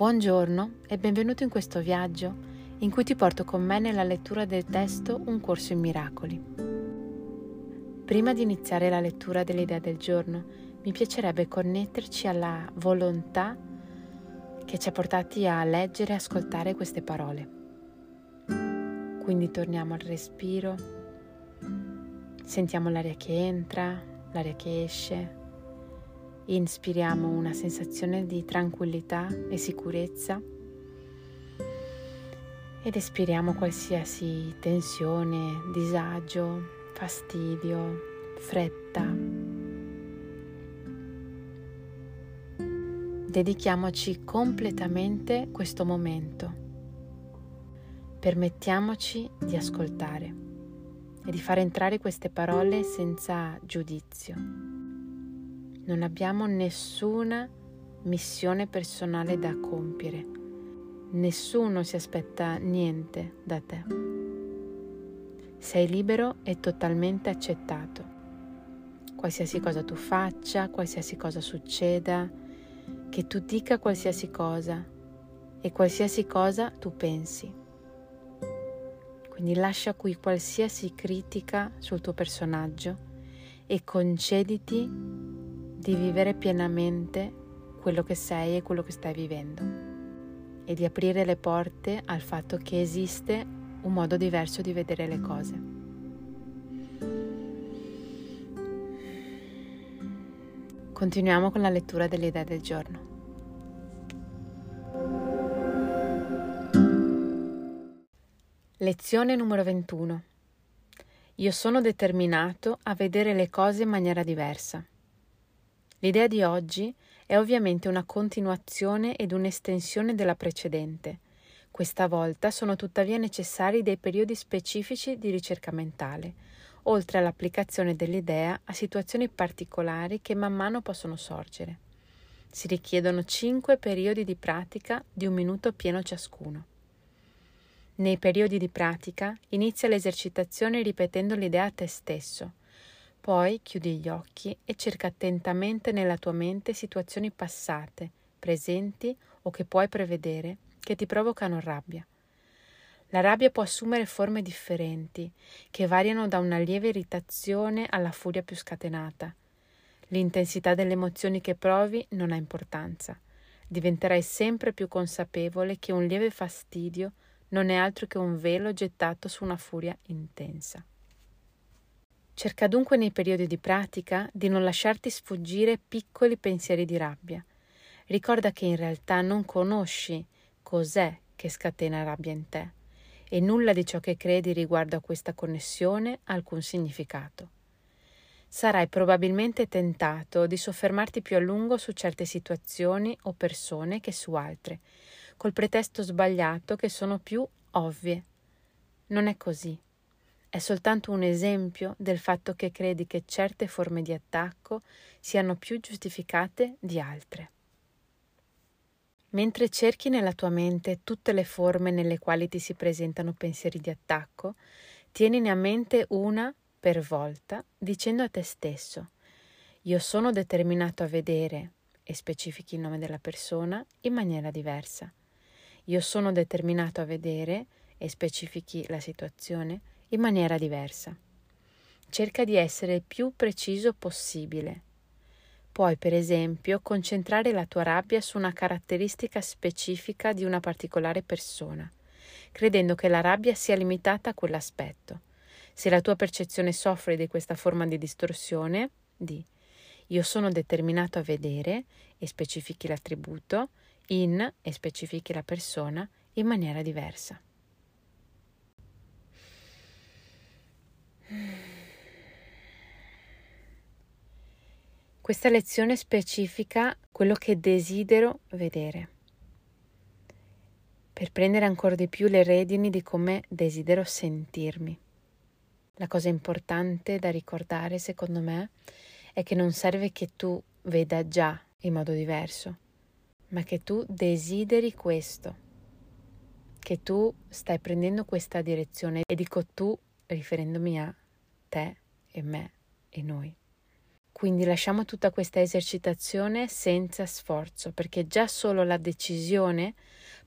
Buongiorno e benvenuto in questo viaggio in cui ti porto con me nella lettura del testo Un corso in miracoli. Prima di iniziare la lettura dell'idea del giorno, mi piacerebbe connetterci alla volontà che ci ha portati a leggere e ascoltare queste parole. Quindi torniamo al respiro, sentiamo l'aria che entra, l'aria che esce Inspiriamo una sensazione di tranquillità e sicurezza ed espiriamo qualsiasi tensione, disagio, fastidio, fretta. Dedichiamoci completamente questo momento. Permettiamoci di ascoltare e di far entrare queste parole senza giudizio non abbiamo nessuna missione personale da compiere. Nessuno si aspetta niente da te. Sei libero e totalmente accettato. Qualsiasi cosa tu faccia, qualsiasi cosa succeda, che tu dica qualsiasi cosa e qualsiasi cosa tu pensi. Quindi lascia qui qualsiasi critica sul tuo personaggio e concediti di vivere pienamente quello che sei e quello che stai vivendo e di aprire le porte al fatto che esiste un modo diverso di vedere le cose. Continuiamo con la lettura dell'idea del giorno. Lezione numero 21. Io sono determinato a vedere le cose in maniera diversa. L'idea di oggi è ovviamente una continuazione ed un'estensione della precedente. Questa volta sono tuttavia necessari dei periodi specifici di ricerca mentale, oltre all'applicazione dell'idea a situazioni particolari che man mano possono sorgere. Si richiedono cinque periodi di pratica di un minuto pieno ciascuno. Nei periodi di pratica inizia l'esercitazione ripetendo l'idea a te stesso, poi chiudi gli occhi e cerca attentamente nella tua mente situazioni passate, presenti o che puoi prevedere che ti provocano rabbia. La rabbia può assumere forme differenti, che variano da una lieve irritazione alla furia più scatenata. L'intensità delle emozioni che provi non ha importanza. Diventerai sempre più consapevole che un lieve fastidio non è altro che un velo gettato su una furia intensa. Cerca dunque nei periodi di pratica di non lasciarti sfuggire piccoli pensieri di rabbia. Ricorda che in realtà non conosci cos'è che scatena rabbia in te e nulla di ciò che credi riguardo a questa connessione ha alcun significato. Sarai probabilmente tentato di soffermarti più a lungo su certe situazioni o persone che su altre, col pretesto sbagliato che sono più ovvie. Non è così è soltanto un esempio del fatto che credi che certe forme di attacco siano più giustificate di altre. Mentre cerchi nella tua mente tutte le forme nelle quali ti si presentano pensieri di attacco, tienine a mente una per volta, dicendo a te stesso Io sono determinato a vedere, e specifichi il nome della persona, in maniera diversa. Io sono determinato a vedere, e specifichi la situazione, in maniera diversa. Cerca di essere il più preciso possibile. Puoi, per esempio, concentrare la tua rabbia su una caratteristica specifica di una particolare persona, credendo che la rabbia sia limitata a quell'aspetto. Se la tua percezione soffre di questa forma di distorsione, di io sono determinato a vedere e specifichi l'attributo, in e specifichi la persona in maniera diversa. Questa lezione specifica quello che desidero vedere, per prendere ancora di più le redini di come desidero sentirmi. La cosa importante da ricordare, secondo me, è che non serve che tu veda già in modo diverso, ma che tu desideri questo, che tu stai prendendo questa direzione e dico tu riferendomi a te e me e noi. Quindi lasciamo tutta questa esercitazione senza sforzo, perché già solo la decisione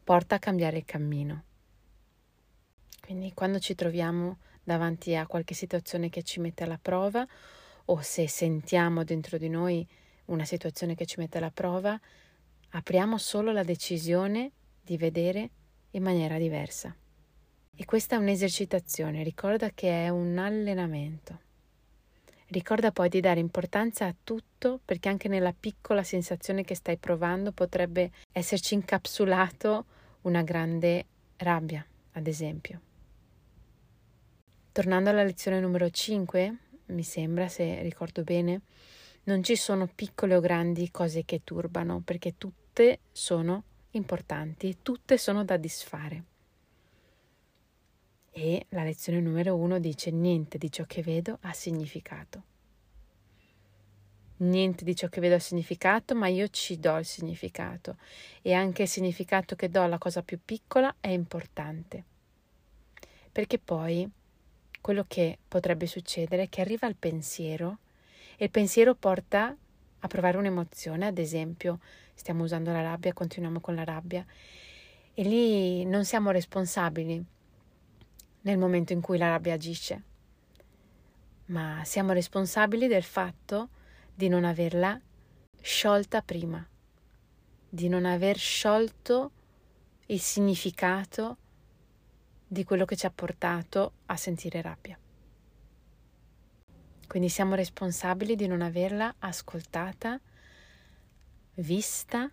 porta a cambiare il cammino. Quindi quando ci troviamo davanti a qualche situazione che ci mette alla prova o se sentiamo dentro di noi una situazione che ci mette alla prova, apriamo solo la decisione di vedere in maniera diversa. E questa è un'esercitazione, ricorda che è un allenamento. Ricorda poi di dare importanza a tutto perché anche nella piccola sensazione che stai provando potrebbe esserci incapsulato una grande rabbia, ad esempio. Tornando alla lezione numero 5, mi sembra, se ricordo bene, non ci sono piccole o grandi cose che turbano perché tutte sono importanti tutte sono da disfare. E la lezione numero uno dice niente di ciò che vedo ha significato. Niente di ciò che vedo ha significato, ma io ci do il significato e anche il significato che do alla cosa più piccola è importante. Perché poi quello che potrebbe succedere è che arriva il pensiero e il pensiero porta a provare un'emozione, ad esempio stiamo usando la rabbia, continuiamo con la rabbia e lì non siamo responsabili nel momento in cui la rabbia agisce, ma siamo responsabili del fatto di non averla sciolta prima, di non aver sciolto il significato di quello che ci ha portato a sentire rabbia. Quindi siamo responsabili di non averla ascoltata, vista,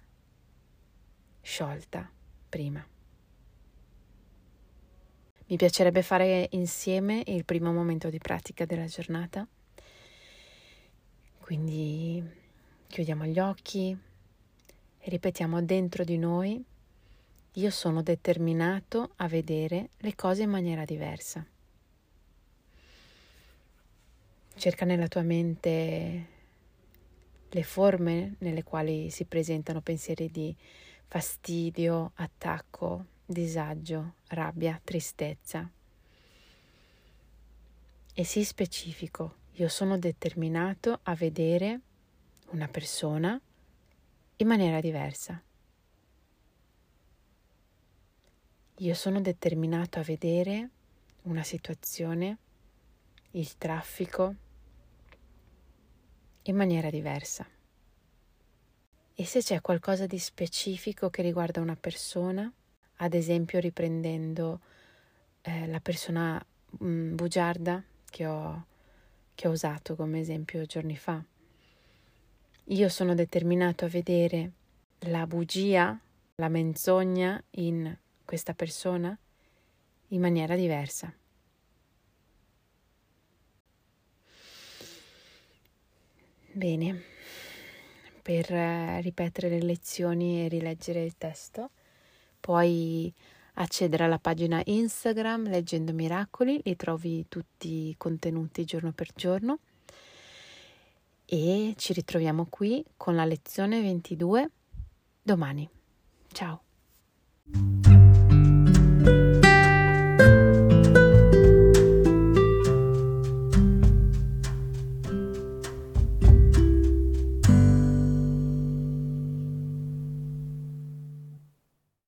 sciolta prima. Mi piacerebbe fare insieme il primo momento di pratica della giornata. Quindi chiudiamo gli occhi e ripetiamo dentro di noi, io sono determinato a vedere le cose in maniera diversa. Cerca nella tua mente le forme nelle quali si presentano pensieri di fastidio, attacco, disagio, rabbia, tristezza. E sii specifico, io sono determinato a vedere una persona in maniera diversa. Io sono determinato a vedere una situazione, il traffico, in maniera diversa. E se c'è qualcosa di specifico che riguarda una persona, ad esempio riprendendo eh, la persona mh, mm, bugiarda che ho, che ho usato come esempio giorni fa. Io sono determinato a vedere la bugia, la menzogna in questa persona in maniera diversa. Bene, per eh, ripetere le lezioni e rileggere il testo Puoi accedere alla pagina Instagram Leggendo Miracoli, li trovi tutti i contenuti giorno per giorno. E ci ritroviamo qui con la lezione 22 domani. Ciao!